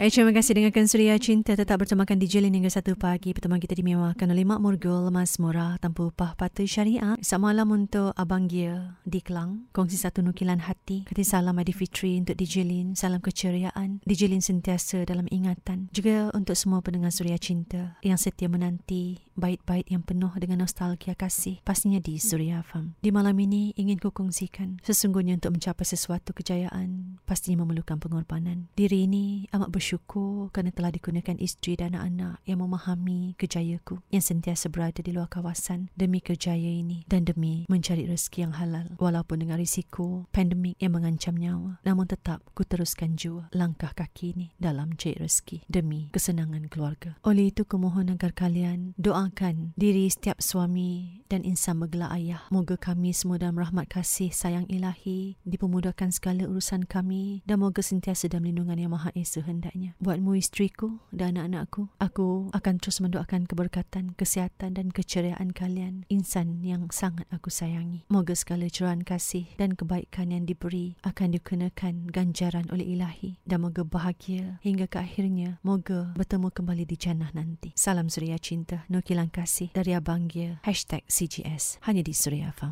Eh, terima kasih dengarkan Suria Cinta tetap bertemakan DJ Lin hingga satu pagi. Pertemuan kita dimewahkan oleh Mak Murgul, Mas Murah, tanpa upah patuh syariah. Selamat malam untuk Abang Gia di Kelang. Kongsi satu nukilan hati. Kata salam Adi Fitri untuk DJ Lin. Salam keceriaan. DJ Lin sentiasa dalam ingatan. Juga untuk semua pendengar Suria Cinta yang setia menanti bait-bait yang penuh dengan nostalgia kasih. Pastinya di Suria Farm. Di malam ini ingin ku kongsikan. Sesungguhnya untuk mencapai sesuatu kejayaan pastinya memerlukan pengorbanan. Diri ini amat ber bersyukur kerana telah digunakan isteri dan anak-anak yang memahami kejayaku yang sentiasa berada di luar kawasan demi kerjaya ini dan demi mencari rezeki yang halal. Walaupun dengan risiko pandemik yang mengancam nyawa namun tetap ku teruskan jua langkah kaki ini dalam cari rezeki demi kesenangan keluarga. Oleh itu ku mohon agar kalian doakan diri setiap suami dan insan bergelar ayah moga kami semua dalam rahmat kasih sayang ilahi dipermudahkan segala urusan kami dan moga sentiasa dalam lindungan yang maha esa hendak segalanya. Buatmu istriku dan anak-anakku, aku akan terus mendoakan keberkatan, kesihatan dan keceriaan kalian, insan yang sangat aku sayangi. Moga segala curahan kasih dan kebaikan yang diberi akan dikenakan ganjaran oleh ilahi dan moga bahagia hingga ke akhirnya moga bertemu kembali di jannah nanti. Salam Suria Cinta, nukilan kasih dari Abang Gia, hashtag CGS, hanya di Suria Farm.